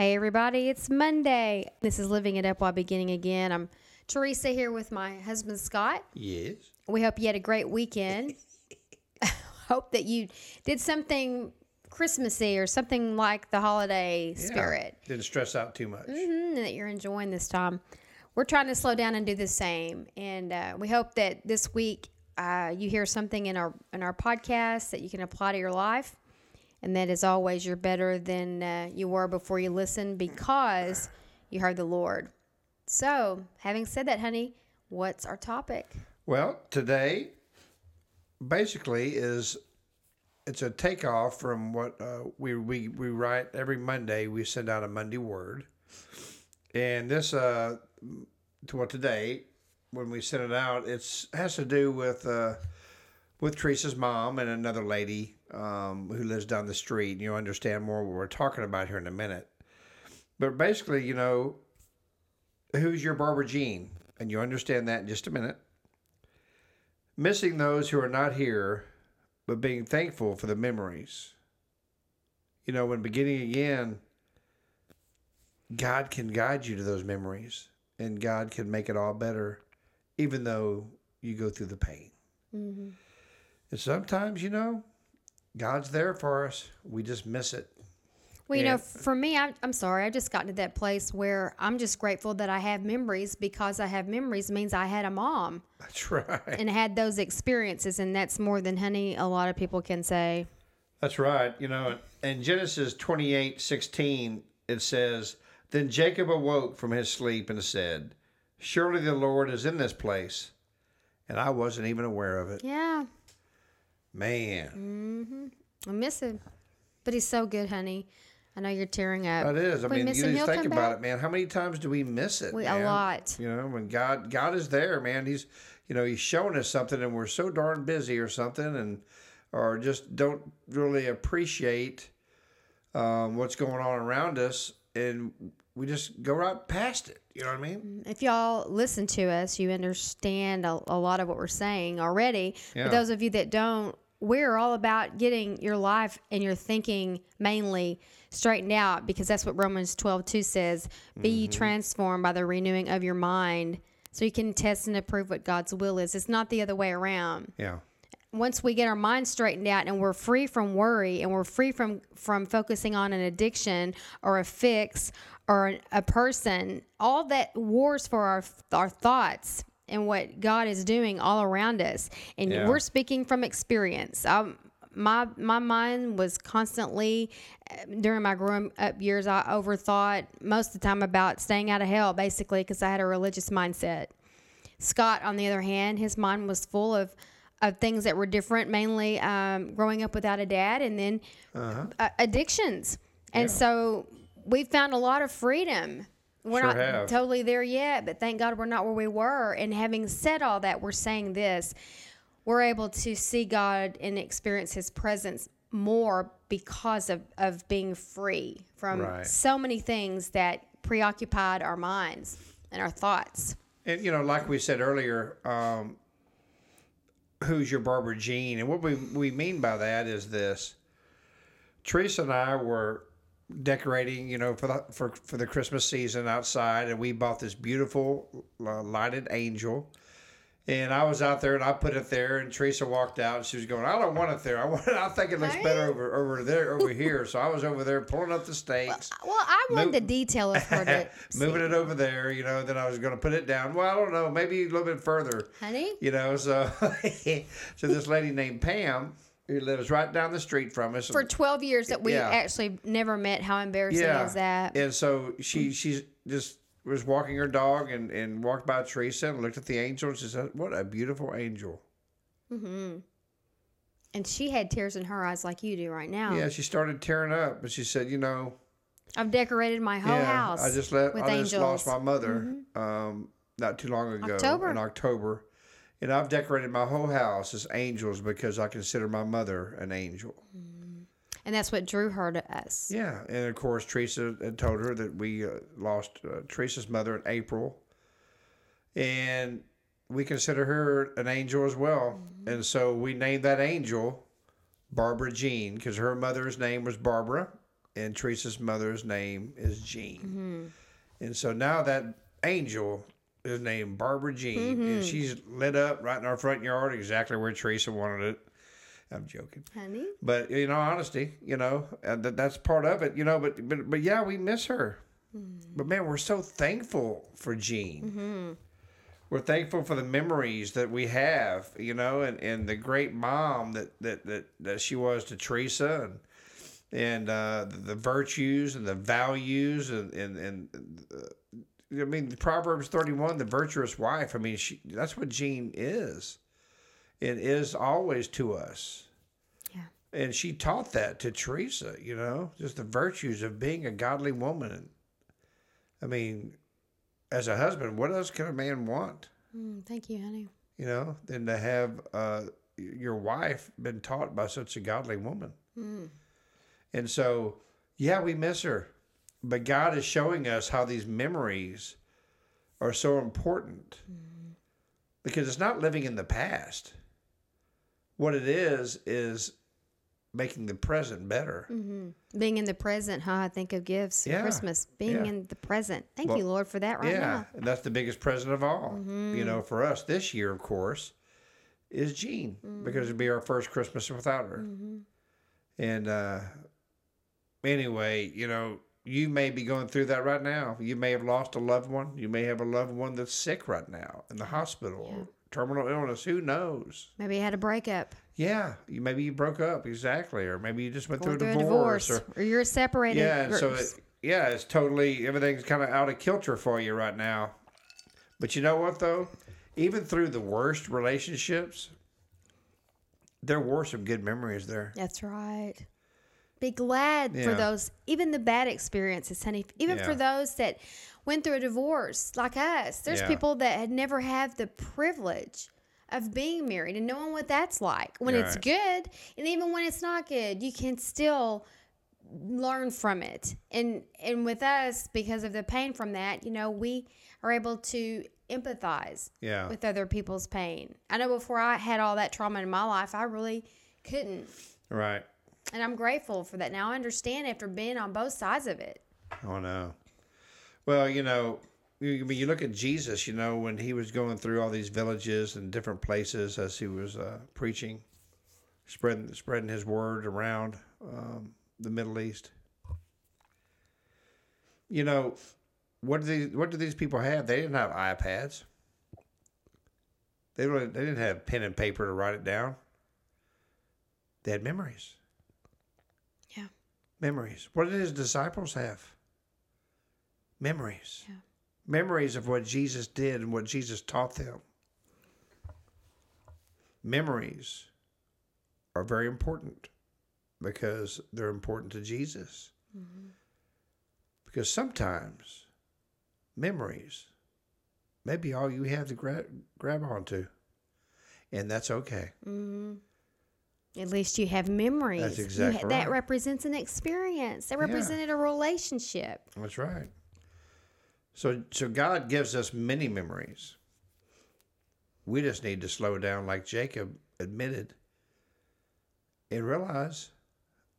Hey everybody, it's Monday. This is Living It Up While Beginning Again. I'm Teresa here with my husband Scott. Yes. We hope you had a great weekend. hope that you did something Christmassy or something like the holiday spirit. Didn't stress out too much. Mhm, and that you're enjoying this time. We're trying to slow down and do the same, and uh, we hope that this week uh, you hear something in our in our podcast that you can apply to your life, and that as always you're better than uh, you were before you listened because you heard the Lord. So, having said that, honey, what's our topic? Well, today basically is it's a takeoff from what uh, we, we we write every Monday. We send out a Monday word, and this uh, to what today when we send it out, it's has to do with uh, with Teresa's mom and another lady um, who lives down the street. And you'll understand more what we're talking about here in a minute. But basically, you know, who's your Barbara Jean? And you'll understand that in just a minute. Missing those who are not here, but being thankful for the memories. You know, when beginning again, God can guide you to those memories and God can make it all better, even though you go through the pain. And sometimes, you know, God's there for us. We just miss it. Well, you know, for me, I, I'm sorry. I just got to that place where I'm just grateful that I have memories because I have memories means I had a mom That's right. and had those experiences. And that's more than, honey, a lot of people can say. That's right. You know, in Genesis 28 16, it says, Then Jacob awoke from his sleep and said, Surely the Lord is in this place. And I wasn't even aware of it. Yeah, Man, I miss him. But he's so good, honey. I know you're tearing up. It is. I We mean, you him. just think about back. it, man. How many times do we miss it? We- a lot. You know, when God God is there, man, He's you know He's showing us something, and we're so darn busy or something, and or just don't really appreciate um, what's going on around us, and we just go right past it. You know what I mean? If y'all listen to us, you understand a, a lot of what we're saying already. Yeah. For those of you that don't, we're all about getting your life and your thinking mainly straightened out because that's what Romans 12 2 says. Be ye Mm-hmm. transformed by the renewing of your mind so you can test and approve what God's will is. It's not the other way around Yeah. once we get our mind straightened out and we're free from worry and we're free from from focusing on an addiction or a fix or a person all that wars for our our thoughts and what God is doing all around us. And Yeah. we're speaking from experience. Um my my mind was constantly uh, during my growing up years I overthought most of the time about staying out of hell basically because I had a religious mindset. Scott, on the other hand, his mind was full of of things that were different, mainly um, growing up without a dad, and then uh, addictions. And so we found a lot of freedom. We're Sure not have. totally there yet, but thank God we're not where we were. And having said all that, we're saying this: we're able to see God and experience His presence more because of of being free from Right. so many things that preoccupied our minds and our thoughts. And you know, like we said earlier, um, who's your Barbara Jean? And what we we mean by that is this: Teresa and I were decorating, you know, for the for for the Christmas season outside, and we bought this beautiful uh, lighted angel. And I was out there, and I put it there, and Teresa walked out, and she was going, "I don't want it there. I want. It, I think it looks better over over there, over here." So I was over there pulling up the stakes. Well, I wanted Move- the detail of her to moving it over there, you know. Then I was going to put it down. Well, I don't know, maybe a little bit further, honey. you know. So, so this lady named Pam, who lives right down the street from us, For 12 years that we Yeah. actually never met. How embarrassing yeah, is that? and so she she's just was walking her dog and and walked by Teresa and looked at the angel and she said, "What a beautiful angel." Mm-hmm. And she had tears in her eyes like you do right now. Yeah, she started tearing up, but she said, you know, I've decorated my whole yeah, house. I just let I just lost angels. Mm-hmm. my mother um, not too long ago October. in October, and I've decorated my whole house as angels because I consider my mother an angel. and that's what drew her to us. Yeah, and of course Teresa had told her that we uh, lost uh, Teresa's mother in April, and we consider her an angel as well, and so we named that angel Barbara Jean because her mother's name was Barbara, and Teresa's mother's name is Jean, and so now that angel is named Barbara Jean, and she's lit up right in our front yard, exactly where Teresa wanted it. I'm joking. Honey? But you know, honesty, you know, that, that's part of it, you know. But but but yeah, we miss her. But man, we're so thankful for Jean. We're thankful for the memories that we have, you know, and, and the great mom that, that, that, that she was to Teresa and and uh, the, the virtues and the values and and, and uh, I mean Proverbs thirty one, the virtuous wife. I mean, she that's what Jean is. It is always to us. Yeah. And she taught that to Teresa, you know, just the virtues of being a godly woman. I mean, as a husband, what else can a man want, Mm, thank you, honey. you know, than to have uh, your wife been taught by such a godly woman? And so, yeah, we miss her. But God is showing us how these memories are so important mm-hmm. because it's not living in the past. What it is, is making the present better. Mm-hmm. Being in the present, huh? I think of gifts Yeah, Christmas. Being yeah. in the present. Thank Well, you, Lord, for that right yeah, now. and that's the biggest present of all. Mm-hmm. You know, for us this year, of course, is Jean because it'd be our first Christmas without her. And uh, anyway, you know, you may be going through that right now. You may have lost a loved one. You may have a loved one that's sick right now in the hospital or terminal illness. Who knows? Maybe you had a breakup. Yeah, you maybe you broke up exactly, or maybe you just went through through a a divorce, divorce. or Or, you're separated. yeah, and so it, yeah, it's totally everything's kind of out of kilter for you right now. But you know what though? Even through the worst relationships, there were some good memories there. That's right. Be glad for those, even the bad experiences, honey. Even for those that went through a divorce, like us. There's Yeah. people that had never had the privilege of being married and knowing what that's like. When it's good, and even when it's not good, you can still learn from it. And and with us, because of the pain from that, you know, we are able to empathize Yeah, with other people's pain. I know before I had all that trauma in my life, I really couldn't. right. And I'm grateful for that. Now I understand after being on both sides of it. Oh no. Well, you know, when you look at Jesus, you know, when he was going through all these villages and different places as he was uh, preaching, spreading spreading his word around um, the Middle East. You know, what do these what do these people have? They didn't have iPads. They really, they didn't have pen and paper to write it down. They had memories. Memories. What did his disciples have? Memories. Yeah. Memories of what Jesus did and what Jesus taught them. Memories are very important because they're important to Jesus. Mm-hmm. Because sometimes memories may be all you have to grab, grab onto, and that's okay. Mm-hmm. At least you have memories. That's exactly That right. represents an experience. That represented a relationship. That's right. So so God gives us many memories. We just need to slow down like Jacob admitted and realize,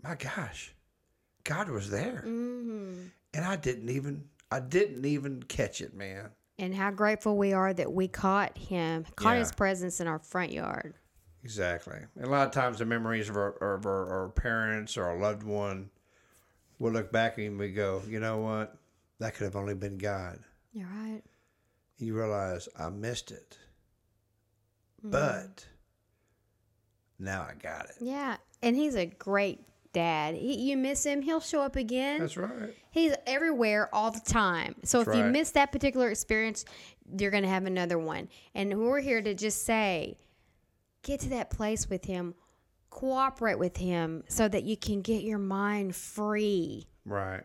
my gosh, God was there. Mm-hmm. And I didn't even I didn't even catch it, man. And how grateful we are that we caught him, caught Yeah. his presence in our front yard. Exactly. And a lot of times the memories of our, of our, our parents or our loved one, we'll look back and we go, you know what? That could have only been God. You're right. you realize I missed it. Mm-hmm. But now I got it. Yeah. And he's a great dad. He, you miss him, he'll show up again. That's right. He's everywhere all the time. So That's if you miss that particular experience, you're going to have another one. And we're here to just say, get to that place with him cooperate with Him so that you can get your mind free Right.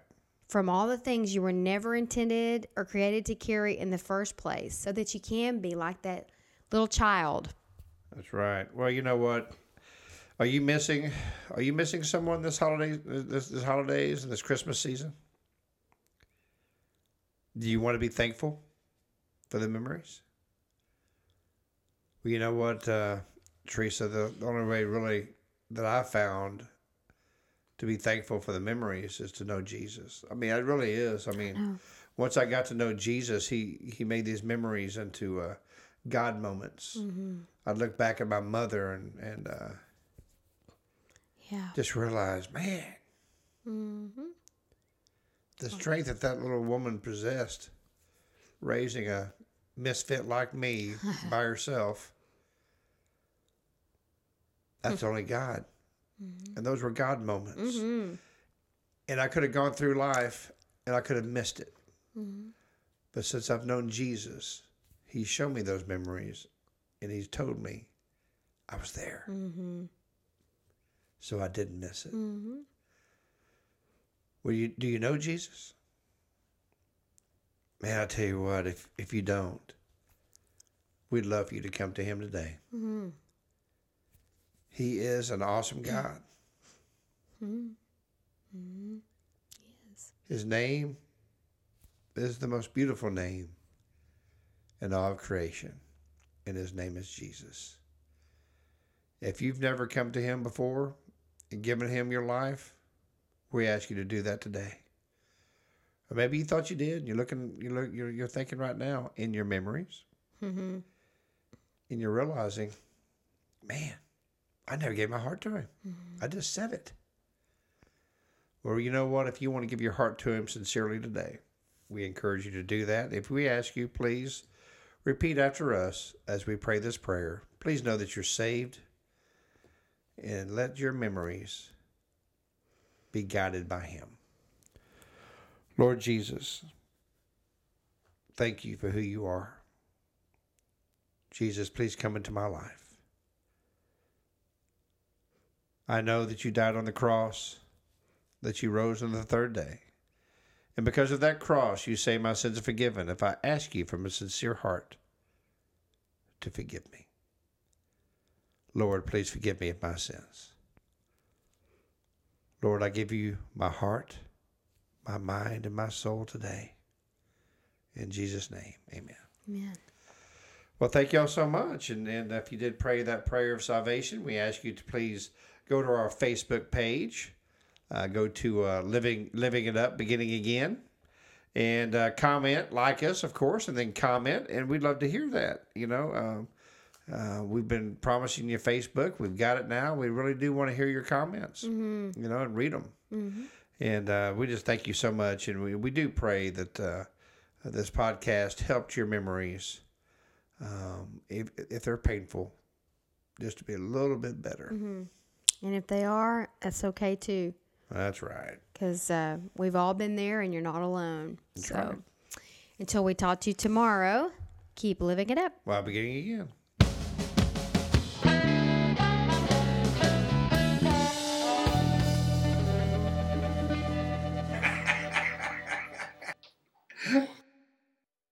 from all the things you were never intended or created to carry in the first place so that you can be like that little child. That's right. Well, you know what? Are you missing? Are you missing someone this holiday, this, this holidays and this Christmas season? Do you want to be thankful for the memories? Well, you know what, uh, Teresa. The, the only way really that I found to be thankful for the memories is to know Jesus. I mean, it really is. I mean, once I got to know Jesus, he he made these memories into uh, God moments. I'd look back at my mother and and uh, Yeah. just realize, man, the strength that that little woman possessed, raising a misfit like me by herself. That's mm-hmm. only God, mm-hmm. and those were God moments. Mm-hmm. And I could have gone through life, and I could have missed it. But since I've known Jesus, He's shown me those memories, and He's told me I was there. So I didn't miss it. Well, you do you know Jesus? Man, I tell you what, if if you don't, we'd love for you to come to Him today. He is an awesome God. His name is the most beautiful name in all of creation, and His name is Jesus. If you've never come to Him before and given Him your life, we ask you to do that today. Or maybe you thought you did. You're looking. You look. You're, you're thinking right now in your memories, mm-hmm. and you're realizing, man, I never gave my heart to Him. Mm-hmm. I just said it. Well, you know what? If you want to give your heart to Him sincerely today, we encourage you to do that. If we ask you, please repeat after us as we pray this prayer. Please know that you're saved, and let your memories be guided by Him. Lord Jesus, thank you for who you are. Jesus, please come into my life. I know that you died on the cross, that you rose on the third day. And because of that cross, you say my sins are forgiven if I ask you from a sincere heart to forgive me. Lord, please forgive me of my sins. Lord, I give you my heart, my mind, and my soul today. In Jesus' name, amen. Amen. Well, thank y'all so much. And, and if you did pray that prayer of salvation, we ask you to please go to our Facebook page, uh, go to uh, Living Living It Up, Beginning Again, and uh, comment, like us, of course, and then comment. And we'd love to hear that. You know, um, uh, we've been promising you Facebook. We've got it now. We really do want to hear your comments, you know, and read them. And uh, we just thank you so much. And we, we do pray that uh, this podcast helped your memories um, if, if they're painful, just to be a little bit better. And if they are, that's okay too, That's right. because uh, we've all been there and you're not alone. so right. until we talk to you tomorrow, keep living it up. Well, beginning again.